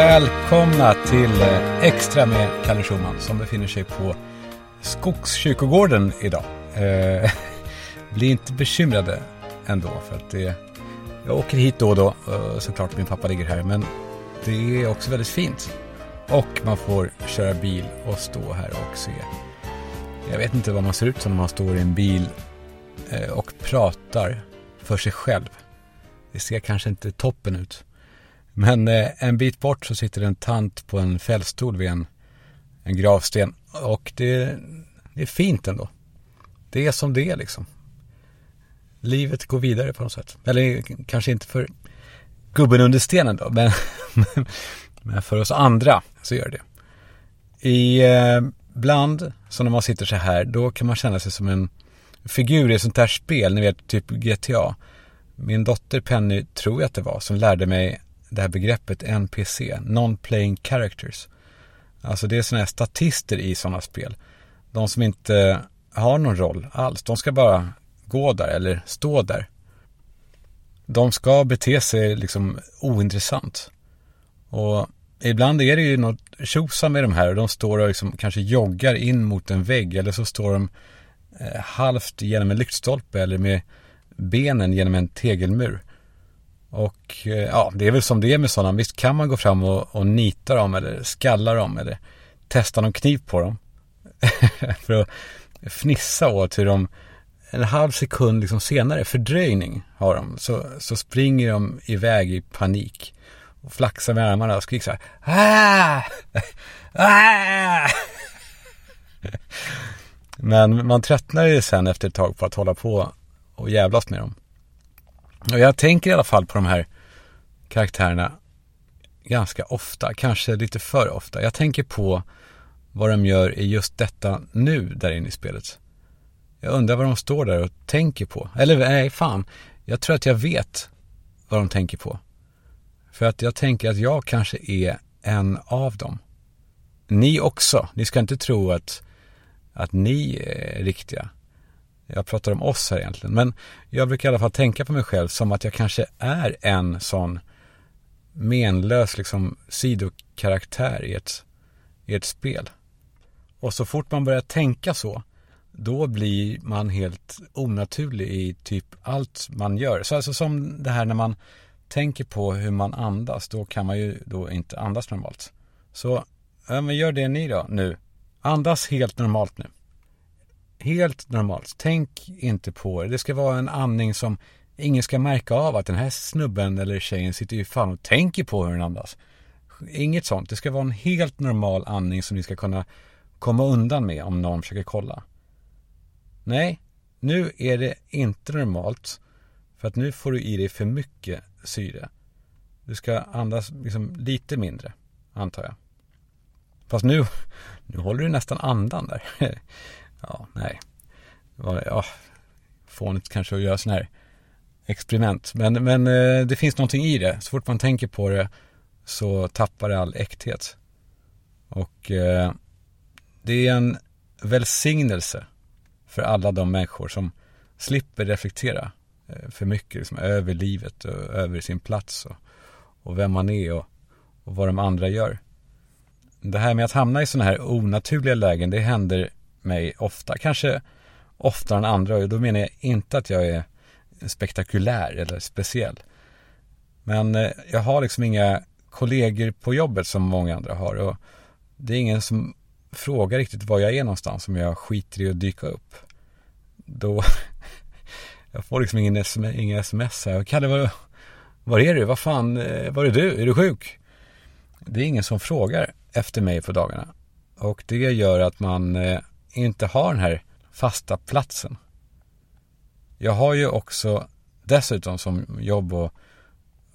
Välkomna till eh, Extra med Kalle Schumann som befinner sig på Skogskyrkogården idag. Eh, bli inte bekymrade ändå för att det, jag åker hit då och då, eh, såklart min pappa ligger här, men det är också väldigt fint. Och man får köra bil och stå här och se. Jag vet inte vad man ser ut som när man står i en bil eh, och pratar för sig själv. Det ser kanske inte toppen ut. Men eh, en bit bort så sitter en tant på en fällstol vid en, en gravsten. Och det, det är fint ändå. Det är som det är liksom. Livet går vidare på något sätt. Eller kanske inte för gubben under stenen då, men, men för oss andra så gör det. Ibland, eh, så när man sitter så här, då kan man känna sig som en figur i ett sånt här spel, ni vet typ GTA. Min dotter Penny, tror jag att det var, som lärde mig det här begreppet NPC, Non-Playing Characters. Alltså det är sådana här statister i sådana spel. De som inte har någon roll alls. De ska bara gå där eller stå där. De ska bete sig liksom ointressant. Och ibland är det ju något tjosan med de här och de står och liksom kanske joggar in mot en vägg eller så står de eh, halvt genom en lyktstolpe eller med benen genom en tegelmur. Och eh, ja, det är väl som det är med sådana. Visst kan man gå fram och, och nita dem eller skalla dem eller testa någon kniv på dem. för att fnissa åt hur de en halv sekund liksom senare, fördröjning har de, så, så springer de iväg i panik. Och flaxar med armarna och skriker så här. Ah! Ah! Men man tröttnar ju sen efter ett tag på att hålla på och jävlas med dem. Och jag tänker i alla fall på de här karaktärerna ganska ofta, kanske lite för ofta. Jag tänker på vad de gör i just detta nu där inne i spelet. Jag undrar vad de står där och tänker på. Eller nej, fan. Jag tror att jag vet vad de tänker på. För att jag tänker att jag kanske är en av dem. Ni också. Ni ska inte tro att, att ni är riktiga. Jag pratar om oss här egentligen. Men jag brukar i alla fall tänka på mig själv som att jag kanske är en sån menlös liksom sidokaraktär i ett, i ett spel. Och så fort man börjar tänka så, då blir man helt onaturlig i typ allt man gör. Så alltså som det här när man tänker på hur man andas, då kan man ju då inte andas normalt. Så, ja men gör det ni då nu. Andas helt normalt nu helt normalt. Tänk inte på det. Det ska vara en andning som ingen ska märka av att den här snubben eller tjejen sitter ju fan och tänker på hur den andas. Inget sånt. Det ska vara en helt normal andning som ni ska kunna komma undan med om någon försöker kolla. Nej, nu är det inte normalt. För att nu får du i dig för mycket syre. Du ska andas liksom lite mindre, antar jag. Fast nu, nu håller du nästan andan där. ja, nej. Ja, fånigt kanske att göra sådana här experiment. Men, men eh, det finns någonting i det. Så fort man tänker på det så tappar det all äkthet. Och eh, det är en välsignelse för alla de människor som slipper reflektera eh, för mycket liksom, över livet och över sin plats och, och vem man är och, och vad de andra gör. Det här med att hamna i sådana här onaturliga lägen, det händer mig ofta. Kanske oftare än andra och då menar jag inte att jag är spektakulär eller speciell. Men eh, jag har liksom inga kollegor på jobbet som många andra har och det är ingen som frågar riktigt var jag är någonstans om jag skiter i att dyka upp. Då, jag får liksom ingen sms, inga sms här. Kalle, var, var är du? Vad fan, eh, var är du? Är du sjuk? Det är ingen som frågar efter mig på dagarna. Och det gör att man eh, inte har den här fasta platsen. Jag har ju också dessutom som jobb och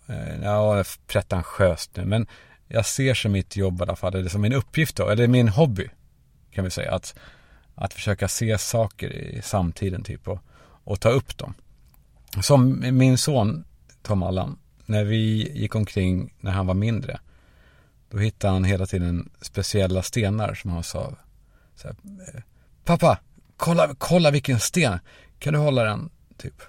eh, ja, pretentiöst nu, men jag ser som mitt jobb i alla fall, eller som liksom min uppgift då, eller min hobby kan vi säga, att, att försöka se saker i samtiden typ och, och ta upp dem. Som min son Tom Allan, när vi gick omkring när han var mindre, då hittade han hela tiden speciella stenar som han sa, så här, eh, pappa, kolla, kolla vilken sten. Kan du hålla den? Typ.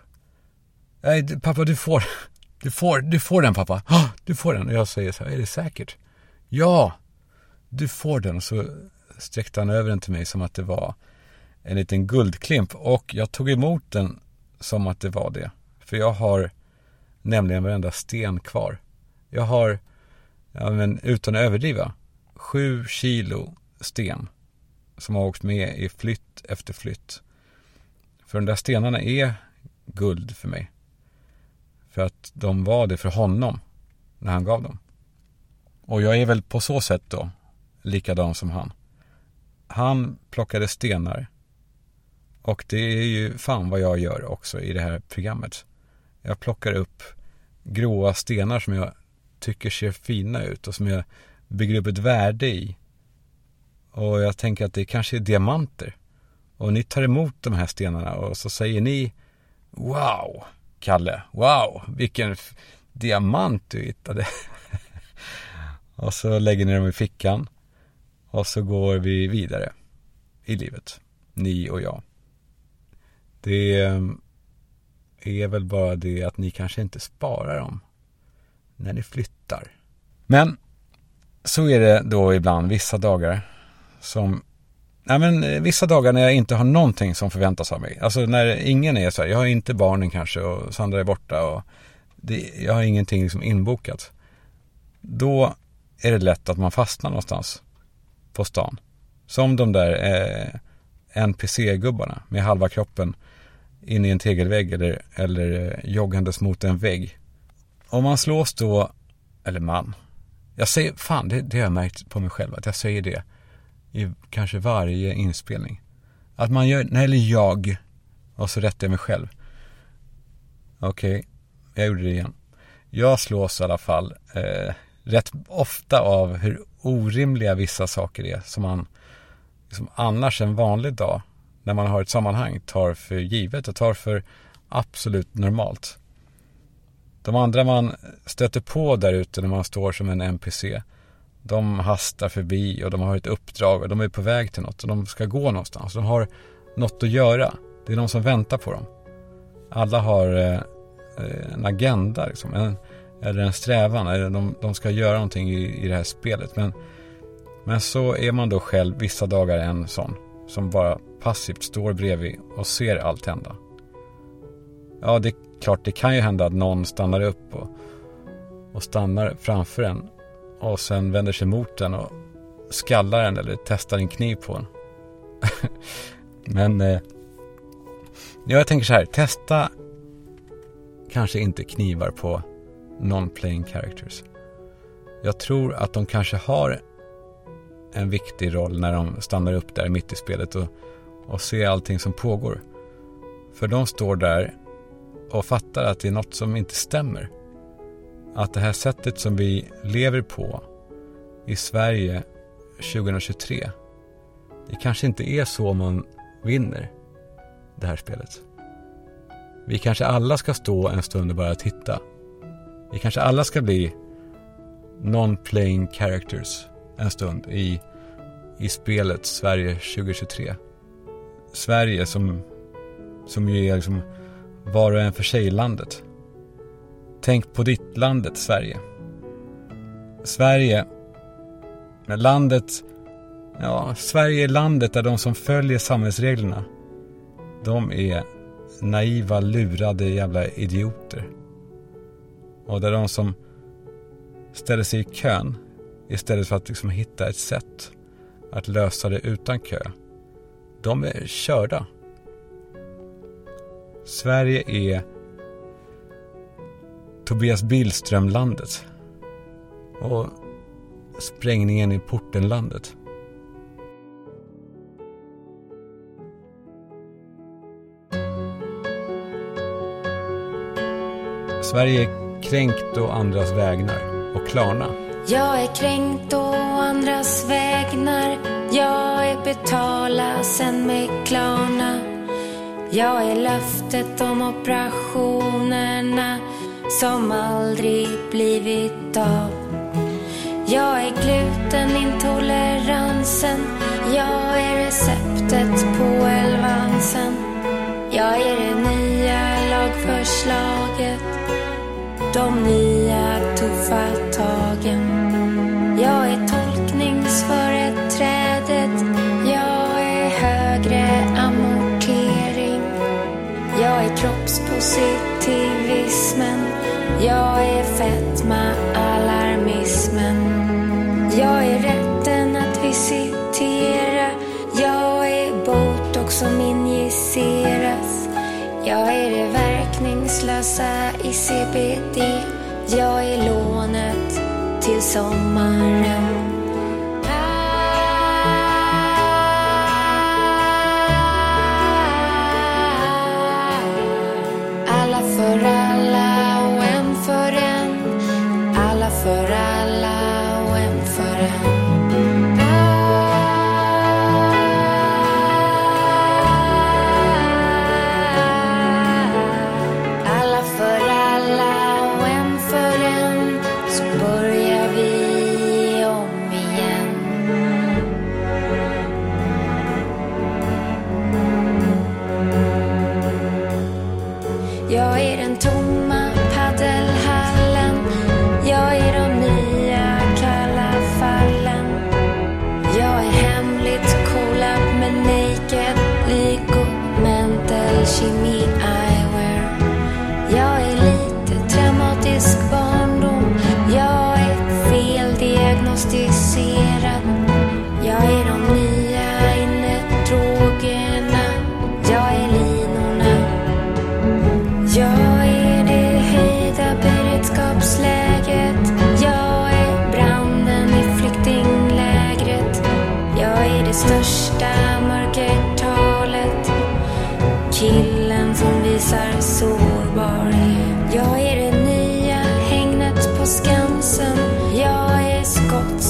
Nej, pappa du får, du får, du får den pappa. Du får den. Och jag säger så här, är det säkert? Ja, du får den. Och så sträckte han över den till mig som att det var en liten guldklimp. Och jag tog emot den som att det var det. För jag har nämligen varenda sten kvar. Jag har, ja, men utan att överdriva, sju kilo sten som har åkt med i flytt efter flytt. För de där stenarna är guld för mig. För att de var det för honom när han gav dem. Och jag är väl på så sätt då likadan som han. Han plockade stenar. Och det är ju fan vad jag gör också i det här programmet. Jag plockar upp gråa stenar som jag tycker ser fina ut och som jag bygger upp ett värde i. Och jag tänker att det kanske är diamanter. Och ni tar emot de här stenarna och så säger ni Wow, Kalle, wow, vilken diamant du hittade. och så lägger ni dem i fickan. Och så går vi vidare i livet. Ni och jag. Det ehm, är väl bara det att ni kanske inte sparar dem när ni flyttar. Men så är det då ibland vissa dagar som Nej men eh, vissa dagar när jag inte har någonting som förväntas av mig. Alltså när ingen är så här, jag har inte barnen kanske och Sandra är borta och det, jag har ingenting liksom inbokat. Då är det lätt att man fastnar någonstans på stan. Som de där eh, NPC-gubbarna med halva kroppen in i en tegelvägg eller, eller eh, joggandes mot en vägg. Om man slås då, eller man, jag säger, fan det, det har jag märkt på mig själv att jag säger det i kanske varje inspelning. Att man gör, nej eller jag, och så rättar jag mig själv. Okej, okay, jag gjorde det igen. Jag slås i alla fall eh, rätt ofta av hur orimliga vissa saker är som man liksom annars en vanlig dag när man har ett sammanhang tar för givet och tar för absolut normalt. De andra man stöter på där ute när man står som en NPC de hastar förbi och de har ett uppdrag och de är på väg till något och de ska gå någonstans. De har något att göra. Det är någon som väntar på dem. Alla har eh, eh, en agenda liksom, en, eller en strävan. Eller de, de ska göra någonting i, i det här spelet. Men, men så är man då själv vissa dagar en sån som bara passivt står bredvid och ser allt hända. Ja, det är klart, det kan ju hända att någon stannar upp och, och stannar framför en och sen vänder sig mot den och skallar den eller testar en kniv på den. Men eh, jag tänker så här, testa kanske inte knivar på non-playing characters. Jag tror att de kanske har en viktig roll när de stannar upp där mitt i spelet och, och ser allting som pågår. För de står där och fattar att det är något som inte stämmer att det här sättet som vi lever på i Sverige 2023, det kanske inte är så man vinner det här spelet. Vi kanske alla ska stå en stund och bara titta. Vi kanske alla ska bli non-playing characters en stund i, i spelet Sverige 2023. Sverige som, som ju är liksom var och en för sig landet. Tänk på ditt landet Sverige. Sverige, landet, ja, Sverige är landet där de som följer samhällsreglerna, de är naiva, lurade jävla idioter. Och där de som ställer sig i kön istället för att liksom hitta ett sätt att lösa det utan kö, de är körda. Sverige är Tobias Billström-landet. Och sprängningen i Portenlandet. Sverige är kränkt och andras vägnar. Och Klarna. Jag är kränkt och andras vägnar. Jag är betala sen med Klarna. Jag är löftet om operationerna som aldrig blivit av. Jag är glutenintoleransen, jag är receptet på elvansen. Jag är det nya lagförslaget, de nya tuffa tagen. Jag är tolkningsföreträdet, jag är högre amortering. Jag är kroppspositiv jag är fetma-alarmismen. Jag är rätten att visitera. Jag är botox som injiceras. Jag är det verkningslösa i CBD. Jag är lånet till sommaren.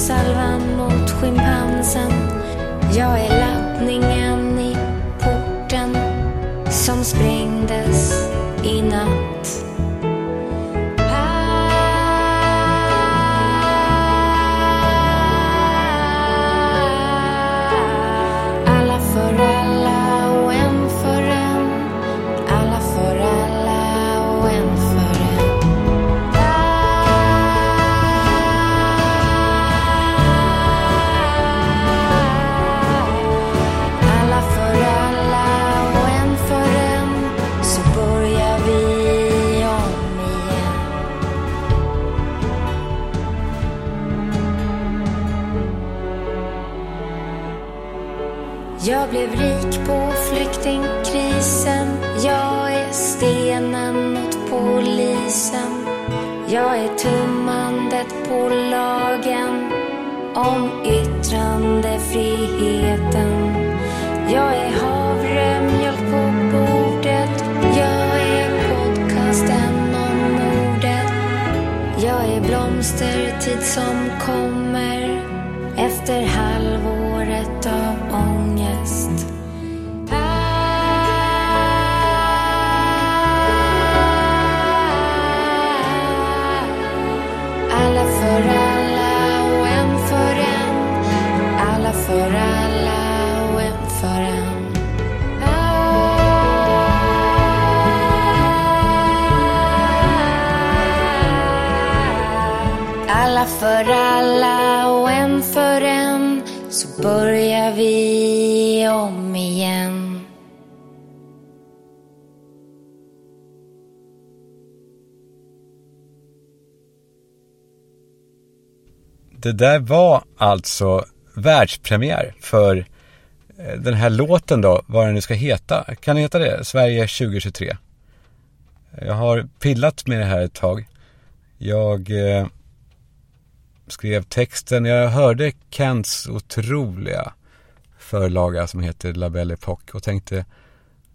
Skottsalvan om yttrandefrihet. För alla och en för en så börjar vi om igen. Det där var alltså världspremiär för eh, den här låten då, vad den nu ska heta. Kan den heta det? Sverige 2023. Jag har pillat med det här ett tag. Jag eh, skrev texten, jag hörde Kents otroliga förlaga som heter La Belle Époque och tänkte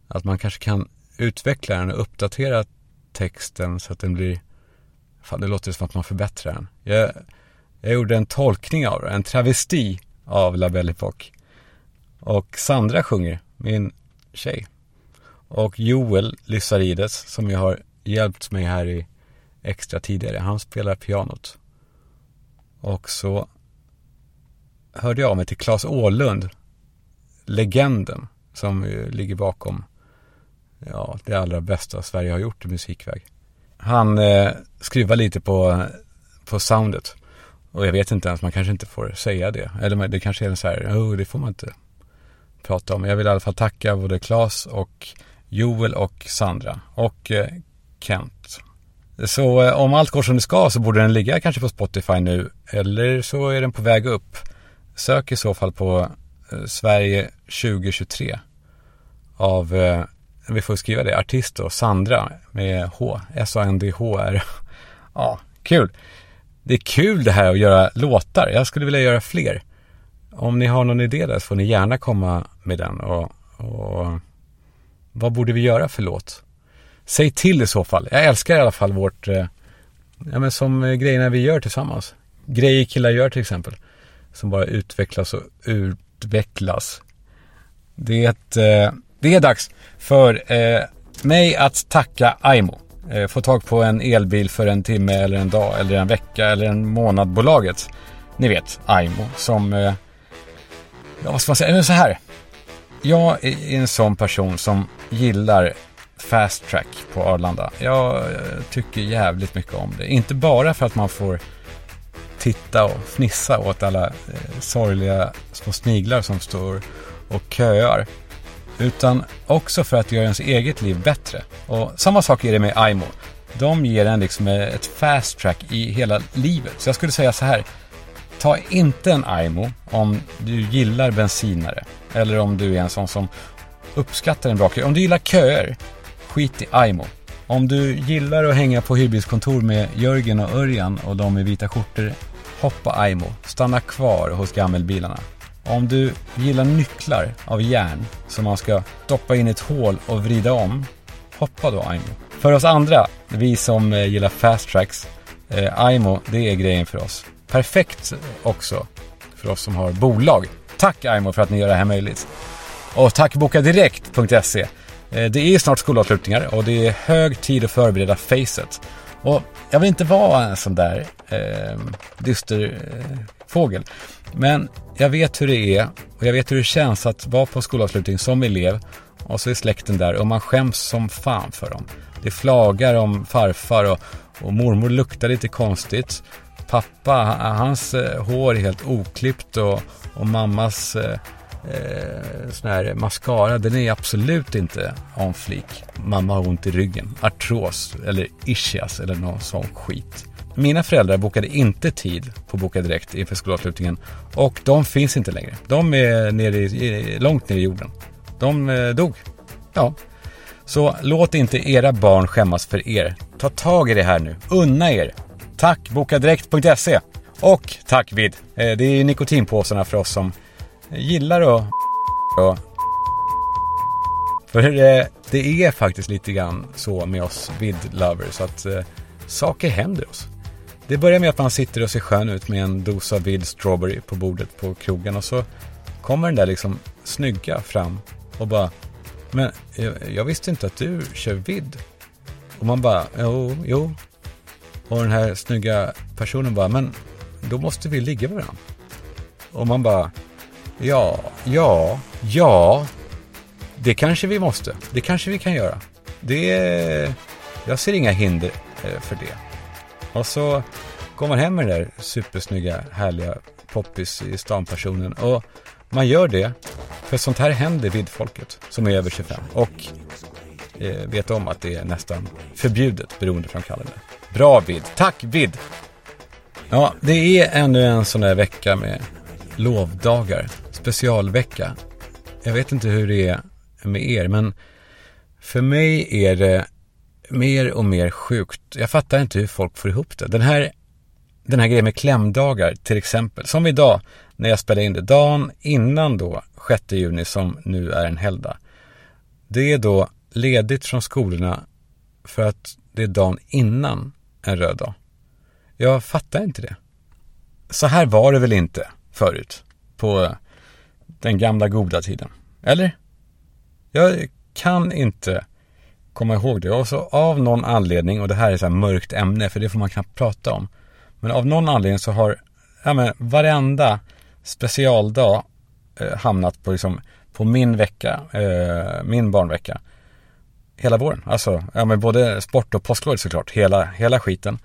att man kanske kan utveckla den och uppdatera texten så att den blir, fan det låter som att man förbättrar den. Jag, jag gjorde en tolkning av den, en travesti av La Belle Époque. Och Sandra sjunger, min tjej. Och Joel Lysarides, som jag har hjälpt mig här i extra tidigare, han spelar pianot. Och så hörde jag av mig till Claes Ålund, legenden, som ligger bakom ja, det allra bästa Sverige har gjort i musikväg. Han eh, skruvar lite på, på soundet. Och jag vet inte ens, man kanske inte får säga det. Eller det kanske är en så här, oh, det får man inte prata om. Jag vill i alla fall tacka både Claes och Joel och Sandra och eh, Kent. Så eh, om allt går som det ska så borde den ligga kanske på Spotify nu eller så är den på väg upp. Sök i så fall på eh, Sverige 2023 av, eh, vi får skriva det, artist då, Sandra med H, S-A-N-D-H-R. Ja, kul. Det är kul det här att göra låtar. Jag skulle vilja göra fler. Om ni har någon idé där så får ni gärna komma med den och, och vad borde vi göra för låt? Säg till i så fall. Jag älskar i alla fall vårt, eh, ja men som eh, grejerna vi gör tillsammans. Grejer killar gör till exempel. Som bara utvecklas och utvecklas. Det är, ett, eh, det är dags för eh, mig att tacka Aimo. Eh, få tag på en elbil för en timme eller en dag eller en vecka eller en månad bolaget. Ni vet, Aimo som, eh, ja vad ska man säga, men så här. Jag är en sån person som gillar fast track på Arlanda. Jag eh, tycker jävligt mycket om det. Inte bara för att man får titta och fnissa åt alla eh, sorgliga små sniglar som står och köar. Utan också för att göra ens eget liv bättre. Och samma sak är det med IMO. De ger en liksom eh, ett fast track i hela livet. Så jag skulle säga så här. Ta inte en IMO om du gillar bensinare. Eller om du är en sån som uppskattar en bra kö. Om du gillar köer, skit i Aimo. Om du gillar att hänga på hyrbilskontor med Jörgen och Örjan och de i vita skjortor, hoppa Aimo. Stanna kvar hos gammelbilarna. Om du gillar nycklar av järn som man ska doppa in i ett hål och vrida om, hoppa då Aimo. För oss andra, vi som eh, gillar fast tracks, eh, Aimo, det är grejen för oss. Perfekt också för oss som har bolag. Tack Aimo för att ni gör det här möjligt. Och tack bokadirekt.se. Eh, det är snart skolavslutningar och det är hög tid att förbereda facet. Och jag vill inte vara en sån där eh, dyster eh, fågel. Men jag vet hur det är och jag vet hur det känns att vara på skolavslutning som elev och så är släkten där och man skäms som fan för dem. Det flagar om farfar och, och mormor luktar lite konstigt. Pappa, hans eh, hår är helt oklippt och, och mammas eh, eh, sån här mascara, den är absolut inte on flik. Mamma har ont i ryggen, artros eller ischias eller någon sån skit. Mina föräldrar bokade inte tid på Boka Direkt inför skolavslutningen och de finns inte längre. De är nere i, långt ner i jorden. De eh, dog. Ja. Så låt inte era barn skämmas för er. Ta tag i det här nu. Unna er. Tack bokadirekt.se. Och tack Vid. Eh, det är nikotinpåsarna för oss som gillar att och För eh, det är faktiskt lite grann så med oss vid-lovers att eh, saker händer oss. Det börjar med att man sitter och ser skön ut med en dosa vid strawberry på bordet på krogen och så kommer den där liksom snygga fram och bara Men jag, jag visste inte att du kör vid. Och man bara, jo, jo. Och den här snygga personen bara, men då måste vi ligga med varandra. Och man bara, ja, ja, ja. Det kanske vi måste. Det kanske vi kan göra. Det, jag ser inga hinder eh, för det. Och så går man hem med den där supersnygga, härliga poppis i stan-personen. Och man gör det för sånt här händer vid folket som är över 25 och eh, vet om att det är nästan förbjudet beroendeframkallande. Bra vid. Tack vid! Ja, det är ännu en sån där vecka med lovdagar. Specialvecka. Jag vet inte hur det är med er, men för mig är det mer och mer sjukt. Jag fattar inte hur folk får ihop det. Den här, den här grejen med klämdagar till exempel. Som idag när jag spelade in det. Dagen innan då 6 juni som nu är en helgdag. Det är då ledigt från skolorna för att det är dagen innan en röd dag. Jag fattar inte det. Så här var det väl inte förut på den gamla goda tiden? Eller? Jag kan inte komma ihåg det. Och så av någon anledning, och det här är så här mörkt ämne för det får man knappt prata om. Men av någon anledning så har ja, men, varenda specialdag eh, hamnat på, liksom, på min vecka, eh, min barnvecka. Hela våren. Alltså, ja, men både sport och påsklovet såklart. Hela, hela skiten.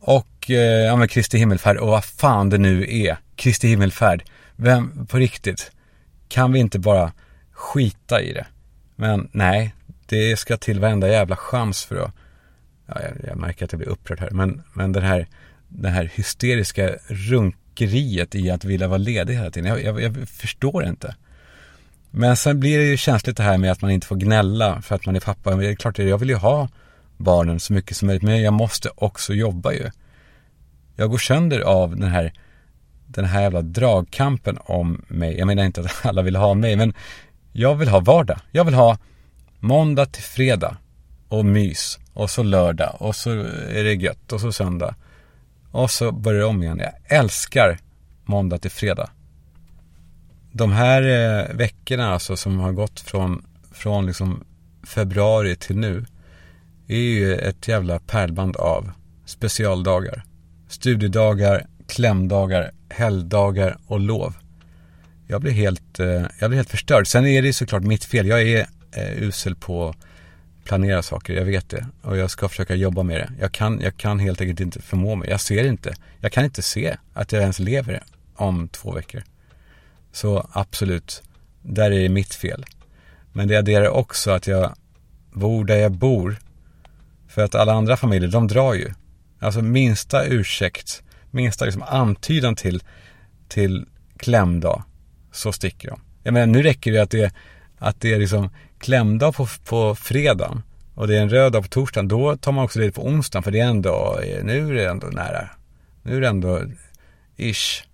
Och eh, ja, men Kristi himmelfärd och vad fan det nu är. Kristi himmelfärd. Vem, på riktigt. Kan vi inte bara skita i det? Men nej, det ska till varenda jävla chans för att, ja, jag, jag märker att jag blir upprörd här, men, men den här, det här hysteriska runkeriet i att vilja vara ledig hela tiden, jag, jag, jag förstår inte. Men sen blir det ju känsligt det här med att man inte får gnälla för att man är pappa. Det är klart, jag vill ju ha barnen så mycket som möjligt, men jag måste också jobba ju. Jag går sönder av den här, den här jävla dragkampen om mig. Jag menar inte att alla vill ha mig, men jag vill ha vardag. Jag vill ha måndag till fredag och mys. Och så lördag och så är det gött och så söndag. Och så börjar det om igen. Jag älskar måndag till fredag. De här eh, veckorna alltså som har gått från, från liksom februari till nu är ju ett jävla pärlband av specialdagar. Studiedagar, klämdagar, helgdagar och lov. Jag blir helt, eh, jag blir helt förstörd. Sen är det såklart mitt fel. Jag är eh, usel på att planera saker, jag vet det. Och jag ska försöka jobba med det. Jag kan, jag kan helt enkelt inte förmå mig. Jag ser inte. Jag kan inte se att jag ens lever om två veckor. Så absolut, där är det mitt fel. Men det adderar också att jag bor där jag bor. För att alla andra familjer, de drar ju. Alltså minsta ursäkt, minsta liksom antydan till, till klämdag, så sticker de. Jag menar, nu räcker det att det, att det är liksom klämdag på, på fredagen och det är en röd dag på torsdagen. Då tar man också det på onsdagen för det är ändå, nu är det ändå nära. Nu är det ändå ish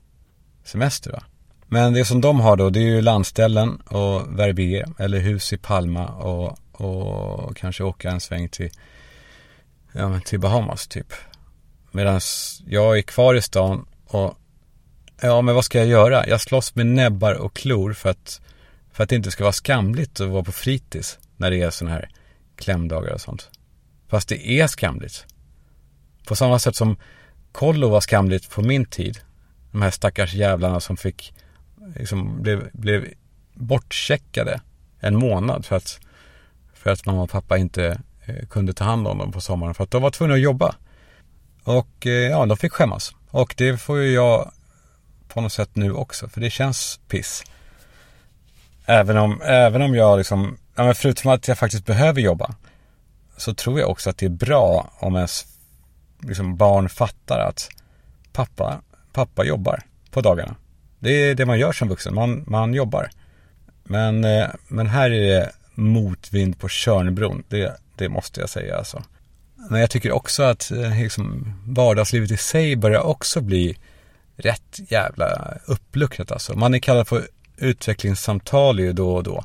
semester va. Men det som de har då, det är ju landställen och Verbier eller hus i Palma och, och kanske åka en sväng till, ja, till Bahamas typ. Medan jag är kvar i stan och ja, men vad ska jag göra? Jag slåss med näbbar och klor för att, för att det inte ska vara skamligt att vara på fritids när det är sådana här klämdagar och sånt. Fast det är skamligt. På samma sätt som kollo var skamligt på min tid. De här stackars jävlarna som fick liksom blev, blev bortcheckade en månad för att, för att mamma och pappa inte eh, kunde ta hand om dem på sommaren för att de var tvungna att jobba. Och eh, ja, de fick skämmas. Och det får ju jag på något sätt nu också, för det känns piss. Även om, även om jag liksom, ja, men förutom att jag faktiskt behöver jobba, så tror jag också att det är bra om ens liksom, barn fattar att pappa, pappa jobbar på dagarna. Det är det man gör som vuxen, man, man jobbar. Men, eh, men här är det motvind på Tjörnbron, det, det måste jag säga alltså. Men jag tycker också att eh, liksom, vardagslivet i sig börjar också bli rätt jävla uppluckrat alltså. Man är kallad för utvecklingssamtal ju då och då.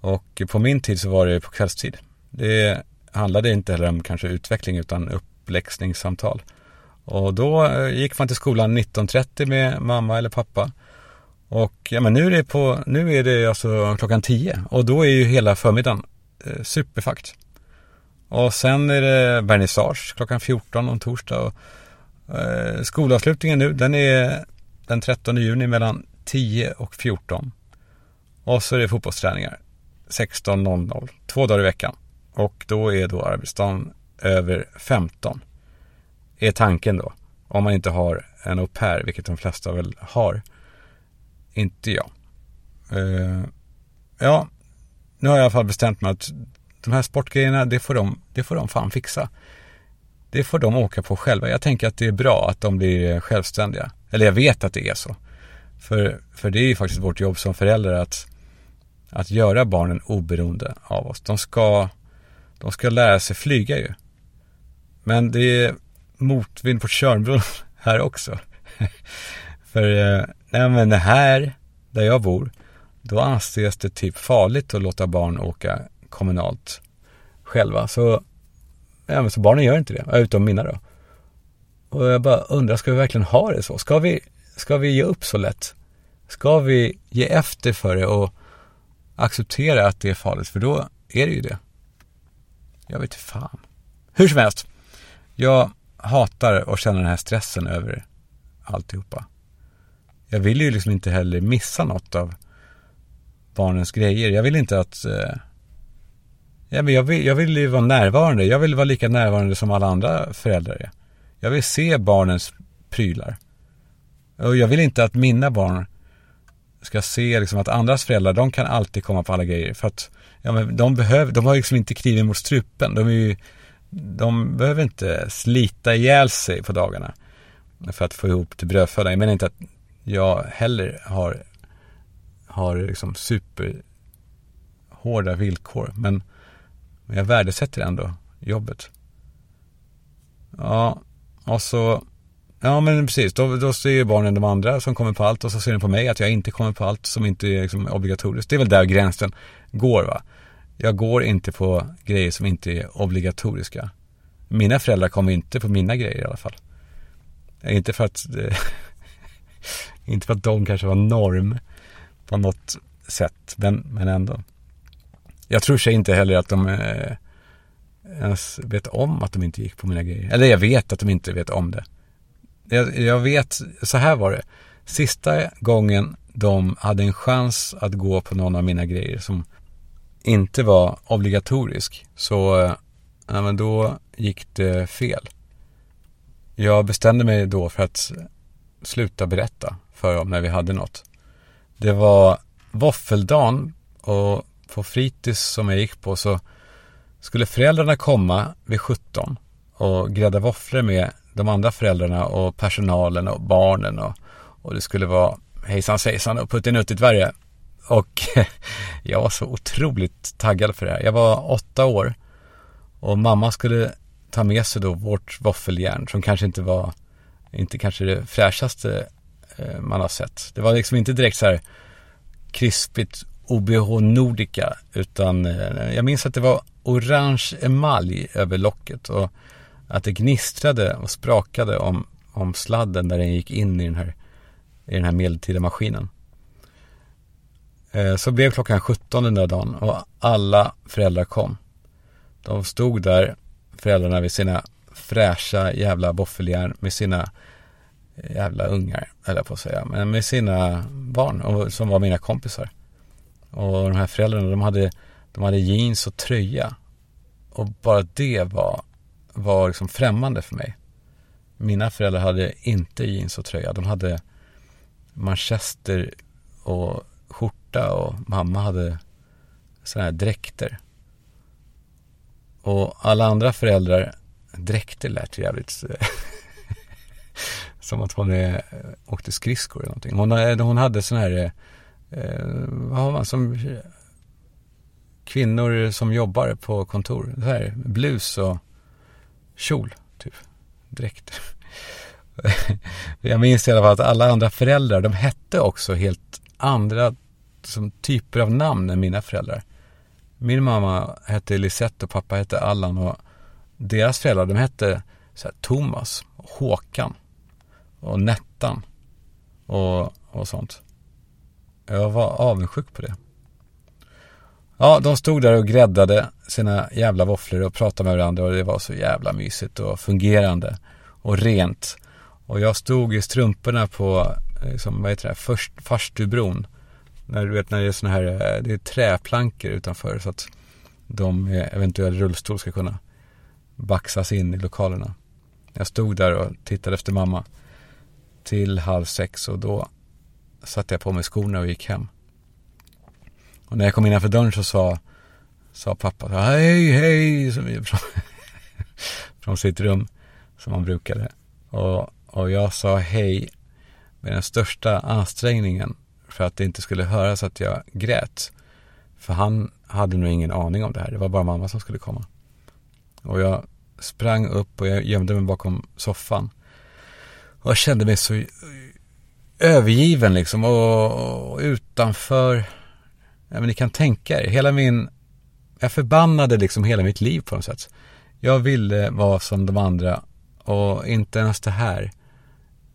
Och på min tid så var det på kvällstid. Det handlade inte heller om kanske utveckling utan uppläxningssamtal. Och då eh, gick man till skolan 19.30 med mamma eller pappa. Och ja, men nu är det, på, nu är det alltså klockan 10 och då är ju hela förmiddagen eh, superfakt. Och sen är det vernissage klockan 14 om torsdag. Och, eh, skolavslutningen nu, den är den 13 juni mellan 10 och 14. Och så är det fotbollsträningar 16.00, två dagar i veckan. Och då är då arbetsdagen över 15 är tanken då. Om man inte har en au pair, vilket de flesta väl har. Inte jag. Eh, ja, nu har jag i alla fall bestämt mig att de här sportgrejerna, det får de, det får de fan fixa. Det får de åka på själva. Jag tänker att det är bra att de blir självständiga. Eller jag vet att det är så. För, för det är ju faktiskt vårt jobb som föräldrar att, att göra barnen oberoende av oss. De ska, de ska lära sig flyga ju. Men det är motvind på Tjörnbron här också. För eh, nej men här, där jag bor, då anses det typ farligt att låta barn åka kommunalt själva. Så, ja, men så barnen gör inte det, utom mina då. Och jag bara undrar, ska vi verkligen ha det så? Ska vi, ska vi ge upp så lätt? Ska vi ge efter för det och acceptera att det är farligt? För då är det ju det. Jag vet inte fan. Hur som helst. Jag hatar att känna den här stressen över alltihopa. Jag vill ju liksom inte heller missa något av barnens grejer. Jag vill inte att... Eh, ja, men jag, vill, jag vill ju vara närvarande. Jag vill vara lika närvarande som alla andra föräldrar är. Jag vill se barnens prylar. Och jag vill inte att mina barn ska se liksom att andras föräldrar, de kan alltid komma på alla grejer. För att Ja, men de, behöver, de har liksom inte kniven mot strupen. De, är ju, de behöver inte slita ihjäl sig på dagarna för att få ihop till brödfödan. Jag menar inte att jag heller har, har liksom superhårda villkor. Men jag värdesätter ändå jobbet. Ja, och så Ja men precis, då, då ser ju barnen de andra som kommer på allt och så ser de på mig att jag inte kommer på allt som inte är liksom obligatoriskt. Det är väl där gränsen går va. Jag går inte på grejer som inte är obligatoriska. Mina föräldrar kommer inte på mina grejer i alla fall. Eh, inte för att eh, inte för att de kanske var norm på något sätt, men, men ändå. Jag tror sig inte heller att de eh, ens vet om att de inte gick på mina grejer. Eller jag vet att de inte vet om det jag, jag vet, så här var det. Sista gången de hade en chans att gå på någon av mina grejer som inte var obligatorisk så eh, ja, men då gick det fel. Jag bestämde mig då för att sluta berätta för dem när vi hade något. Det var våffeldagen och på fritids som jag gick på så skulle föräldrarna komma vid 17 och grädda våfflor med de andra föräldrarna och personalen och barnen och, och det skulle vara hejsan svejsan och puttinuttigt värre. Och jag var så otroligt taggad för det här. Jag var åtta år och mamma skulle ta med sig då vårt våffeljärn som kanske inte var, inte kanske det fräschaste eh, man har sett. Det var liksom inte direkt så här krispigt OBH Nordica utan eh, jag minns att det var orange emalj över locket och att det gnistrade och sprakade om, om sladden där den gick in i den här, i den här medeltida maskinen. Eh, så blev klockan 17 den där dagen och alla föräldrar kom. De stod där, föräldrarna vid sina fräscha jävla boffeljärn med sina jävla ungar, eller på att säga, men med sina barn och, som var mina kompisar. Och de här föräldrarna, de hade, de hade jeans och tröja. Och bara det var var liksom främmande för mig. Mina föräldrar hade inte jeans och tröja. De hade manchester och skjorta och mamma hade sådana här dräkter. Och alla andra föräldrar, dräkter lät jävligt som att hon är, åkte skridskor eller någonting. Hon, hon hade sådana här, eh, eh, vad har man som kvinnor som jobbar på kontor, så här, blus och kjol, typ. Dräkt. jag minns i alla fall att alla andra föräldrar, de hette också helt andra som typer av namn än mina föräldrar. Min mamma hette Lisette och pappa hette Allan och deras föräldrar, de hette så här, Thomas, Håkan och Nettan och, och sånt. Jag var avundsjuk på det. Ja, de stod där och gräddade sina jävla våfflor och pratade med varandra och det var så jävla mysigt och fungerande och rent. Och jag stod i strumporna på, liksom, vad heter det, Först, Farstubron. När du vet när det är sådana här, eh, det är träplankor utanför så att de med eventuell rullstol ska kunna baxas in i lokalerna. Jag stod där och tittade efter mamma till halv sex och då satte jag på mig skorna och gick hem. Och när jag kom innanför dörren så sa, sa pappa hej, hej, som från, från sitt rum som han brukade. Och, och jag sa hej med den största ansträngningen för att det inte skulle höras att jag grät. För han hade nog ingen aning om det här. Det var bara mamma som skulle komma. Och jag sprang upp och jag gömde mig bakom soffan. Och jag kände mig så övergiven liksom och, och utanför ja, men ni kan tänka er, hela min, jag förbannade liksom hela mitt liv på något sätt. Jag ville vara som de andra och inte ens det här.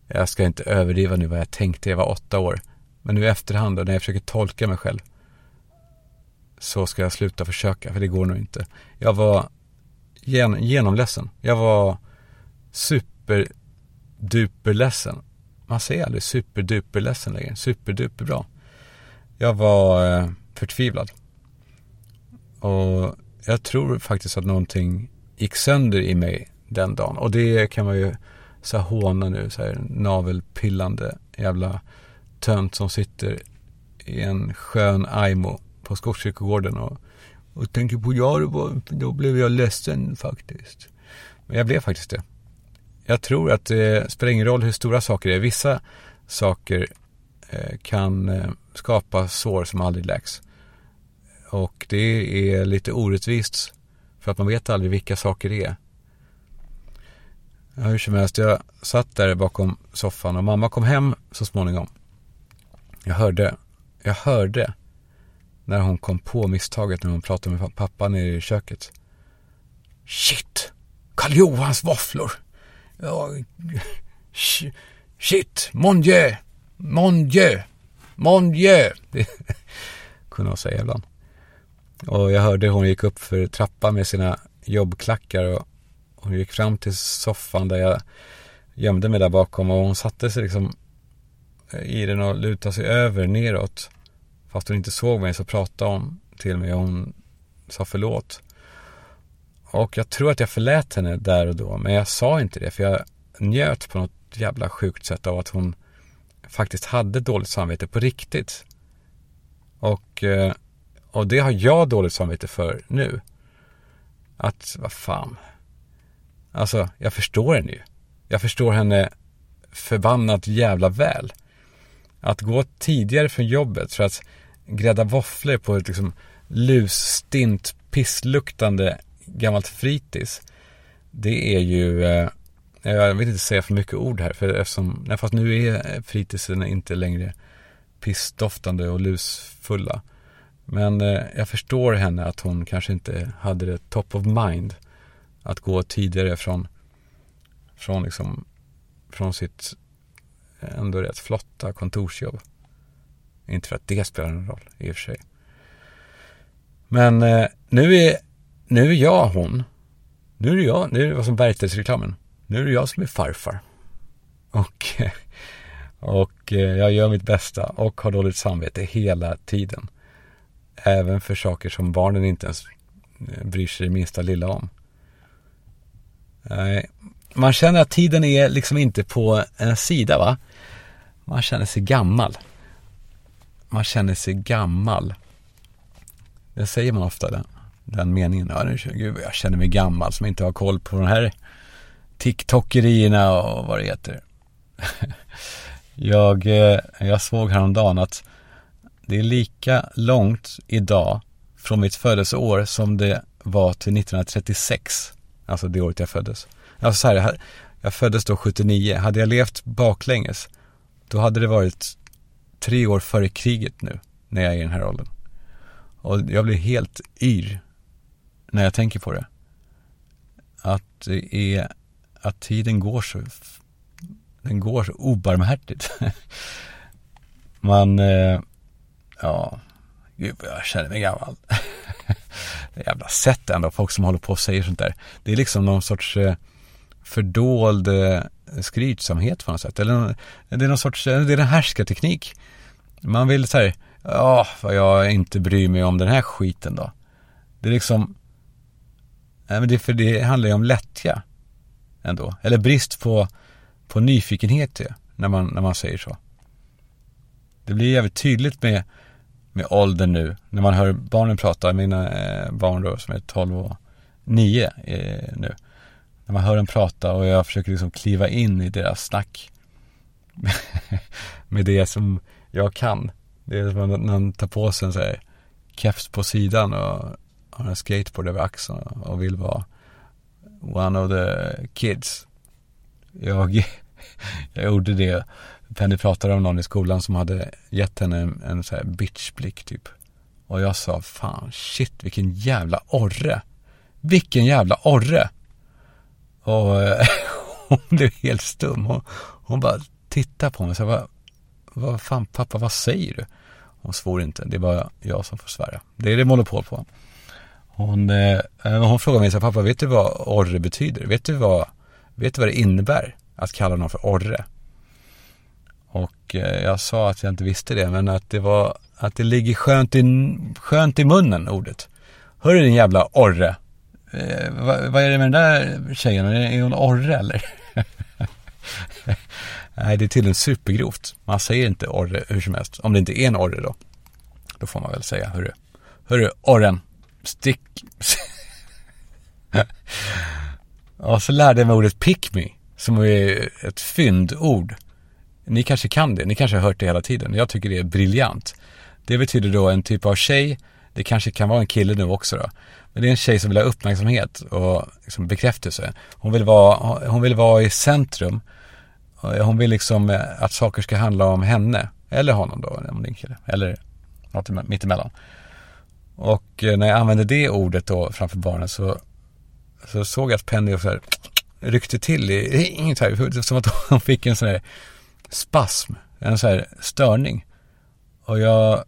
Jag ska inte överdriva nu vad jag tänkte, jag var åtta år. Men nu i efterhand och när jag försöker tolka mig själv så ska jag sluta försöka, för det går nog inte. Jag var gen genomledsen. Jag var superduperledsen. Man säger aldrig superduperledsen längre. Superduperbra. Jag var eh, förtvivlad. Och jag tror faktiskt att någonting gick sönder i mig den dagen. Och det kan man ju så här håna nu, så här navelpillande jävla tönt som sitter i en skön Aimo på Skogskyrkogården och, och tänker på jag, då blev jag ledsen faktiskt. Men jag blev faktiskt det. Jag tror att det spelar ingen roll hur stora saker det är. Vissa saker eh, kan eh, skapa sår som aldrig läks. Och det är lite orättvist för att man vet aldrig vilka saker det är. Ja, hur som helst, jag satt där bakom soffan och mamma kom hem så småningom. Jag hörde, jag hörde när hon kom på misstaget när hon pratade med pappa nere i köket. Shit! Karl Johans våfflor! Ja, shit! Mon Dieu! Mon Dieu! Mon Dieu! Det kunde hon säga ibland. Och jag hörde hon gick upp för trappan med sina jobbklackar och hon gick fram till soffan där jag gömde mig där bakom och hon satte sig liksom i den och lutade sig över neråt. Fast hon inte såg mig så pratade hon till mig och hon sa förlåt. Och jag tror att jag förlät henne där och då, men jag sa inte det för jag njöt på något jävla sjukt sätt av att hon faktiskt hade dåligt samvete på riktigt. Och, eh, och det har jag dåligt samvete för nu. Att, vad fan. Alltså, jag förstår henne ju. Jag förstår henne förbannat jävla väl. Att gå tidigare från jobbet för att grädda våfflor på ett liksom lusstint, pissluktande gammalt fritids. Det är ju, eh, jag vill inte säga för mycket ord här, för eftersom, nej, fast nu är fritidsen inte längre pissdoftande och lusfulla. Men eh, jag förstår henne att hon kanske inte hade det top of mind att gå tidigare från, från liksom, från sitt eh, ändå rätt flotta kontorsjobb. Inte för att det spelar någon roll i och för sig. Men eh, nu, är, nu är jag hon. Nu är det jag, nu är det vad som Bergtesreklamen. Nu är det jag som är farfar. Och, och eh, jag gör mitt bästa och har dåligt samvete hela tiden. Även för saker som barnen inte ens eh, bryr sig det minsta lilla om. Man känner att tiden är liksom inte på en sida va. Man känner sig gammal. Man känner sig gammal. Det säger man ofta det den meningen. Ja, nu, gud, jag känner mig gammal som inte har koll på de här TikTokerierna och vad det heter. jag, eh, jag såg häromdagen att det är lika långt idag från mitt födelseår som det var till 1936. Alltså det året jag föddes. Alltså så här, jag föddes då 79. Hade jag levt baklänges, då hade det varit tre år före kriget nu, när jag är i den här åldern. Och jag blir helt yr när jag tänker på det. Att det är, att tiden går så, den går så obarmhärtigt. Man, eh, ja, gud jag känner mig gammal. det jävla sätt ändå, folk som håller på och säger sånt där. Det är liksom någon sorts eh, fördold eh, skrytsamhet på något sätt. Eller det är någon sorts, eh, det är en härskarteknik. Man vill så här, ja, vad jag inte bryr mig om den här skiten då. Det är liksom, nej men det, för det handlar ju om lättja ändå. Eller brist på, på nyfikenhet när man, när man säger så. Det blir jävligt tydligt med, med åldern nu, när man hör barnen prata, mina eh, barn då som är 12 och 9 eh, nu när man hör dem prata och jag försöker liksom kliva in i deras snack. med det som jag kan. Det är som att man tar på sig en så här keps på sidan och har en skateboard över axeln och vill vara one of the kids. Jag, jag gjorde det. Penny pratade om någon i skolan som hade gett henne en, en så här bitchblick typ. Och jag sa, fan shit vilken jävla orre. Vilken jävla orre. Och eh, hon blev helt stum. Hon, hon bara tittade på mig och sa, vad, vad fan pappa, vad säger du? Hon svor inte, det är bara jag som får svära. Det är det monopol på. Hon, eh, eh, hon frågade mig, så pappa vet du vad orre betyder? Vet du vad, vet du vad det innebär att kalla någon för orre? Och eh, jag sa att jag inte visste det, men att det var, att det ligger skönt i, skönt i munnen, ordet. Hörru din jävla orre. Eh, vad, vad, är det med den där tjejen? Är hon orre eller? Nej, det är tydligen supergrovt. Man säger inte orre hur som helst. Om det inte är en orre då. Då får man väl säga hörru. Hörru, orren stick... och så lärde jag mig ordet pick me, som är ett fyndord. Ni kanske kan det, ni kanske har hört det hela tiden. Jag tycker det är briljant. Det betyder då en typ av tjej, det kanske kan vara en kille nu också då. Men det är en tjej som vill ha uppmärksamhet och liksom bekräftelse. Hon vill vara, hon vill vara i centrum. Eh, hon vill liksom eh, att saker ska handla om henne. Eller honom då, om det är en kille. Eller något mittemellan. Och eh, när jag använde det ordet då framför barnen så, så såg jag att Penny så här, ryckte till i, inget här, som att hon fick en sån här spasm, en sån här störning. Och jag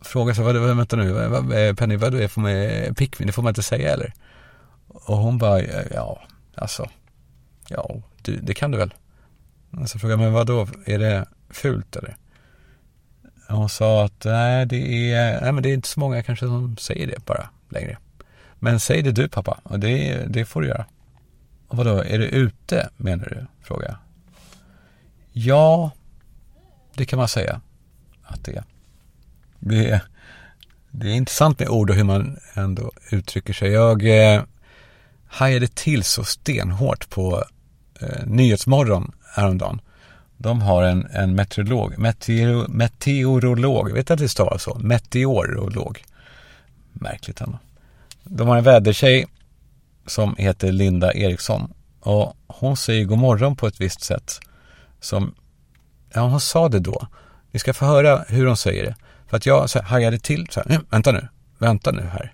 frågade så vad, vad vänta nu, vad, Penny vad du är för med, pickvin, det får man inte säga eller? Och hon bara, ja, alltså, ja, du, det kan du väl? Och så frågade jag, men vad då är det fult eller? Hon sa att nej, det är, nej men det är inte så många kanske som säger det bara längre. Men säg det du pappa, och det, det får du göra. Och vadå, är det ute menar du? Frågar jag. Ja, det kan man säga att det är. Det är, det är intressant med ord och hur man ändå uttrycker sig. Jag eh, hajade till så stenhårt på eh, Nyhetsmorgon häromdagen. De har en, en meteorolog, meteor, meteorolog, vet att det stavas så? Meteorolog. Märkligt ändå. De har en vädertjej som heter Linda Eriksson och hon säger god morgon på ett visst sätt som, ja hon sa det då. Vi ska få höra hur hon säger det. För att jag så här, hajade till så här, hm, vänta nu, vänta nu här.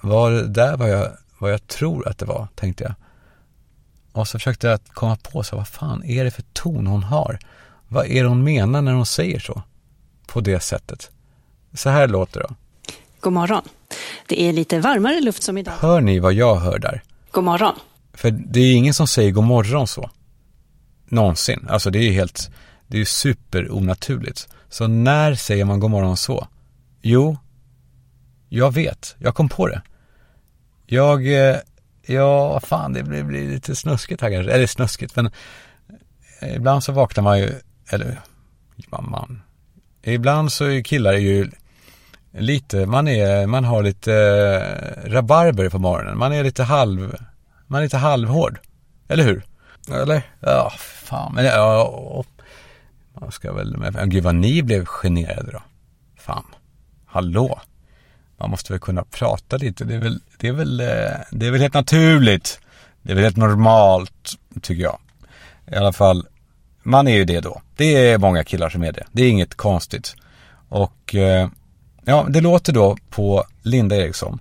Var det där vad jag, vad jag tror att det var, tänkte jag. Och så försökte jag komma på, så vad fan är det för ton hon har? Vad är det hon menar när hon säger så? På det sättet. Så här låter det. God morgon. Det är lite varmare luft som idag. Hör ni vad jag hör där? God morgon. För det är ingen som säger god morgon så. Någonsin. Alltså det är helt, det är super onaturligt. Så när säger man god morgon så? Jo, jag vet. Jag kom på det. Jag, eh, ja, fan det blir, blir lite snuskigt här kanske. Eller snuskigt, men ibland så vaknar man ju, eller man, ibland så är killar ju lite, man är, man har lite eh, rabarber på morgonen. Man är lite halv, man är lite halvhård. Eller hur? Eller? Ja, fan, men ja, man ska väl, men gud vad ni blev generade då. Fan. Hallå. Man måste väl kunna prata lite. Det är väl, det är väl, eh, det är väl helt naturligt. Det är väl helt normalt, tycker jag. I alla fall, man är ju det då. Det är många killar som är det. Det är inget konstigt. Och eh, ja, det låter då på Linda Eriksson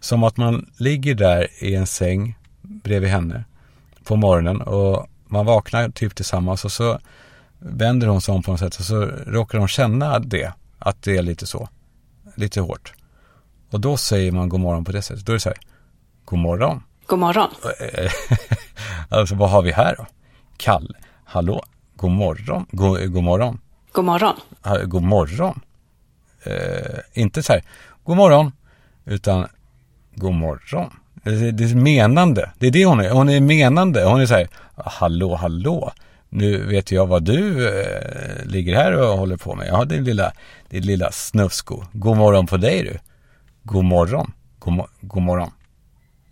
som att man ligger där i en säng bredvid henne på morgonen och man vaknar typ tillsammans och så vänder hon sig om på något sätt och så råkar hon känna det, att det är lite så, lite hårt. Och då säger man god morgon på det sättet. Då är det så här, god morgon. God morgon. alltså vad har vi här då? Kalle, hallå, god morgon, god, god morgon. God morgon. God morgon. Eh, inte så här, god morgon, utan god morgon. Det, det är menande, det är det hon är. Hon är menande. Hon är så här, hallå, hallå nu vet jag vad du eh, ligger här och håller på med. Ja, din lilla, din lilla snusko. God morgon på dig du. God morgon. God, god morgon.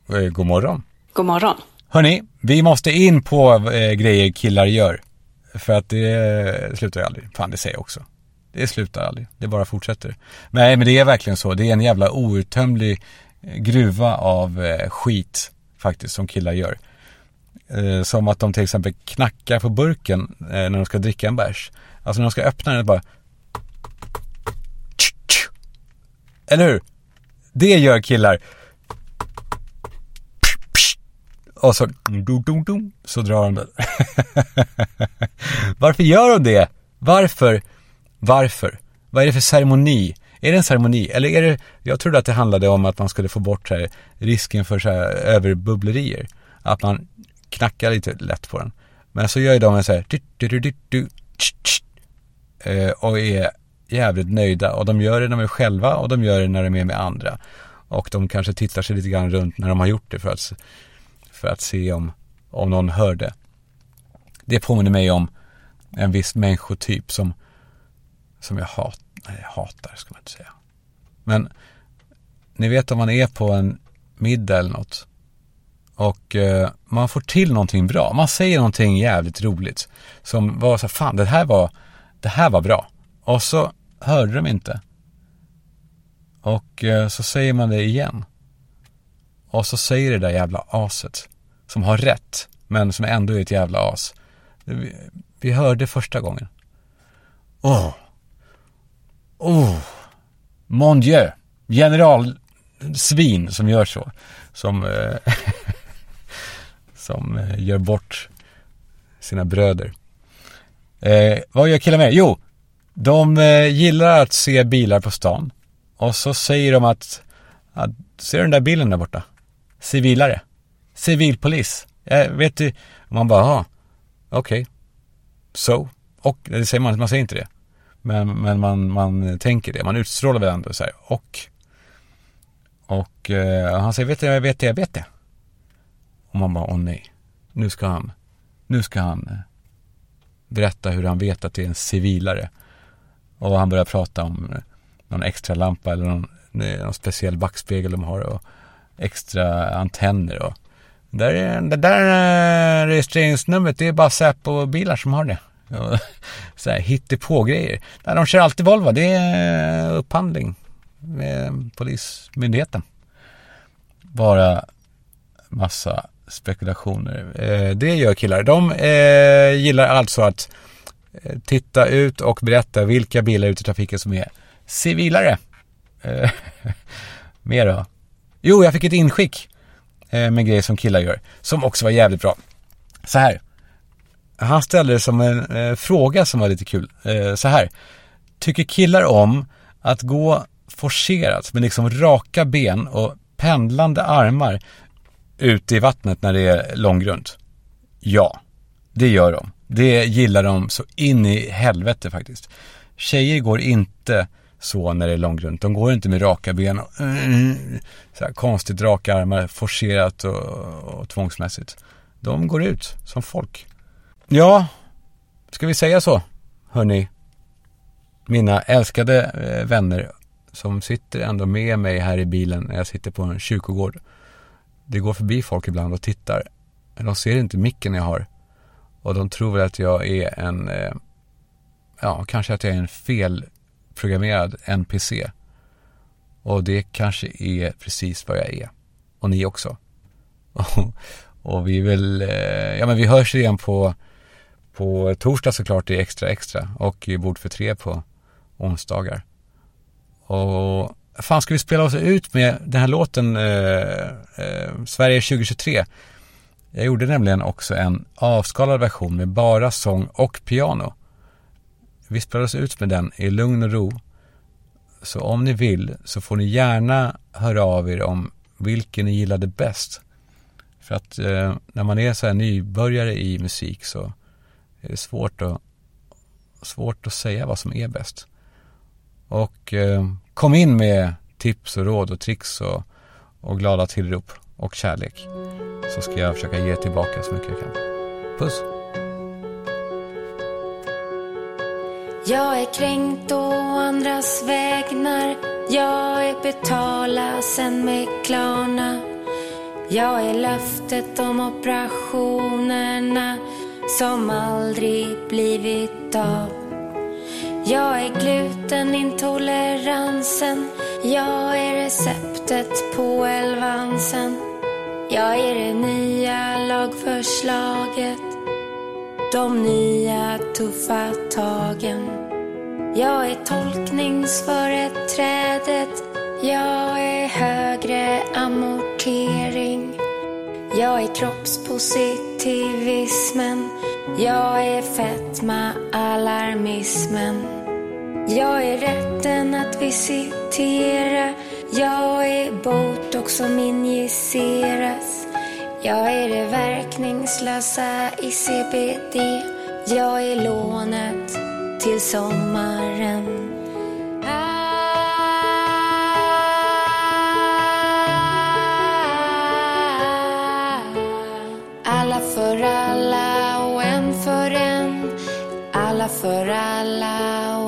Eh, god morgon. God morgon. Hörni, vi måste in på eh, grejer killar gör. För att det slutar ju aldrig. Fan, det säger jag också. Det slutar aldrig. Det bara fortsätter. Nej, men det är verkligen så. Det är en jävla outtömlig gruva av eh, skit faktiskt som killar gör. Eh, som att de till exempel knackar på burken eh, när de ska dricka en bärs. Alltså när de ska öppna den bara Eller hur? Det gör killar. Och så så drar de den. Varför gör de det? Varför? Varför? Vad är det för ceremoni? Är det en ceremoni? Eller är det, jag trodde att det handlade om att man skulle få bort här, risken för så här överbubblerier. Att man knackar lite lätt på den. Men så gör ju de en så här eh, och är jävligt nöjda. Och de gör det när de är själva och de gör det när de är med andra. Och de kanske tittar sig lite grann runt när de har gjort det för att, för att se om, om någon hör det. Det påminner mig om en viss människotyp som, som jag hat, nej, hatar, ska man inte säga. Men ni vet om man är på en middag eller något. Och eh, man får till någonting bra. Man säger någonting jävligt roligt. Som var så här, fan det här var, det här var bra. Och så hörde de inte. Och eh, så säger man det igen. Och så säger det där jävla aset. Som har rätt, men som ändå är ett jävla as. Vi, vi hörde första gången. Åh. Oh. Oh. Mon Dieu. Generalsvin som gör så. Som, eh, som eh, gör bort sina bröder. Eh, vad gör killar med? Jo, de eh, gillar att se bilar på stan. Och så säger de att, att ser du den där bilen där borta? Civilare. Civilpolis. Eh, vet du? Man bara, ja, okej. Okay. So. Och, det säger man, man säger inte det. Men, men man, man tänker det. Man utstrålar väl ändå så här, och. Och eh, han säger, vet du, jag vet det, jag vet det. Och man bara, åh nej. Nu ska han, nu ska han eh, berätta hur han vet att det är en civilare. Och han börjar prata om eh, någon extra lampa eller någon, någon speciell backspegel de har och extra antenner och där är, det där eh, registreringsnumret, det är bara Säpo-bilar som har det. Så här hittepå-grejer. de kör alltid Volvo, det är eh, upphandling med Polismyndigheten. Bara massa spekulationer. Eh, det gör killar. De eh, gillar alltså att Eh, titta ut och berätta vilka bilar ute i trafiken som är civilare. Eh, mer då? Jo, jag fick ett inskick eh, med grejer som killar gör. Som också var jävligt bra. Så här. Han ställde det som en eh, fråga som var lite kul. Eh, så här. Tycker killar om att gå forcerat med liksom raka ben och pendlande armar ute i vattnet när det är långgrunt? Ja, det gör de. Det gillar de så in i helvete faktiskt. Tjejer går inte så när det är långgrunt. De går inte med raka ben och eh, så här, konstigt raka armar, forcerat och, och tvångsmässigt. De går ut som folk. Ja, ska vi säga så, hörni? Mina älskade eh, vänner som sitter ändå med mig här i bilen när jag sitter på en kyrkogård. Det går förbi folk ibland och tittar. De ser inte micken jag har. Och de tror väl att jag är en, eh, ja, kanske att jag är en felprogrammerad NPC. Och det kanske är precis vad jag är. Och ni också. och vi vill, eh, ja men vi hörs igen på, på torsdag såklart i Extra Extra och i Bord för tre på onsdagar. Och fan ska vi spela oss ut med den här låten eh, eh, Sverige 2023? Jag gjorde nämligen också en avskalad version med bara sång och piano. Vi spelades oss ut med den i lugn och ro. Så om ni vill så får ni gärna höra av er om vilken ni gillade bäst. För att eh, när man är så här nybörjare i musik så är det svårt att, svårt att säga vad som är bäst. Och eh, kom in med tips och råd och tricks och, och glada tillrop och kärlek. Så ska jag försöka ge tillbaka så mycket jag kan. Puss! Jag är kränkt å andras vägnar. Jag är betala sen med Klarna. Jag är löftet om operationerna som aldrig blivit av. Jag är glutenintoleransen. Jag är receptet på elvansen. Jag är det nya lagförslaget de nya tuffa tagen. Jag är tolkningsföreträdet. Jag är högre amortering. Jag är kroppspositivismen. Jag är fetma-alarmismen. Jag är rätten att visitera. Jag är botox som injiceras. Jag är det verkningslösa i CBD. Jag är lånet till sommaren. Alla för alla och en för en. Alla för alla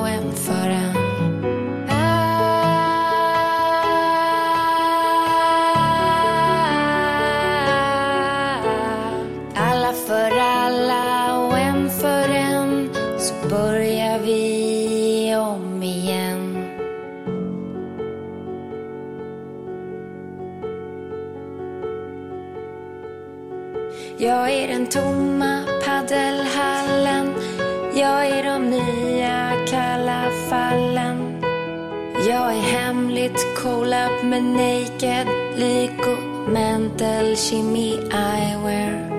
Jag är den tomma paddelhallen. Jag är de nya kalla fallen. Jag är hemligt collab med Naked, Lyko, Mental, Chemi, Eyewear.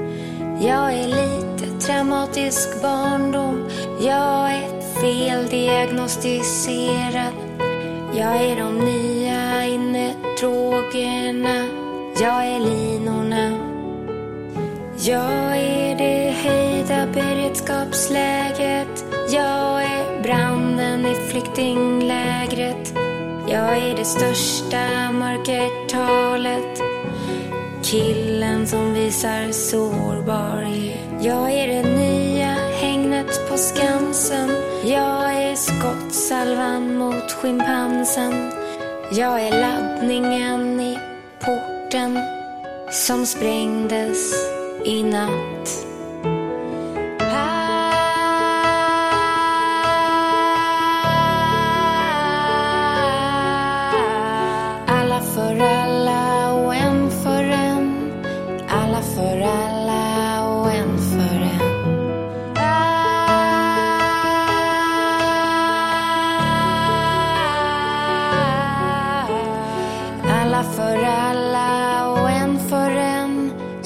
Jag är lite traumatisk barndom. Jag är feldiagnostiserad. Jag är de nya innedrogerna. Jag är linorna. Jag är det höjda beredskapsläget. Jag är branden i flyktinglägret. Jag är det största mörkertalet. Killen som visar sårbarhet. Jag är det nya hängnet på Skansen. Jag är skottsalvan mot schimpansen. Jag är laddningen i porten som sprängdes i natt.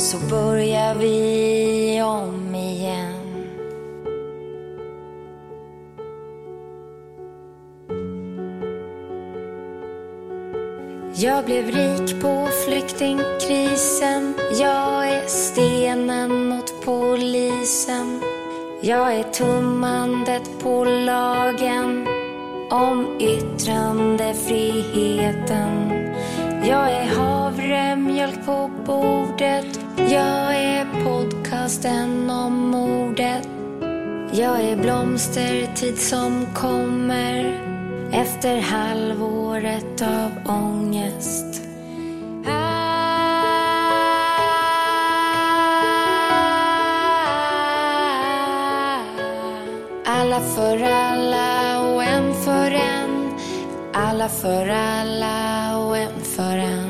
Så börjar vi om igen. Jag blev rik på flyktingkrisen. Jag är stenen mot polisen. Jag är tummandet på lagen om yttrandefriheten. Jag är havremjölk på bordet. Jag är podcasten om mordet. Jag är blomstertid som kommer efter halvåret av ångest. Alla för alla och en för en. Alla för alla och en för en.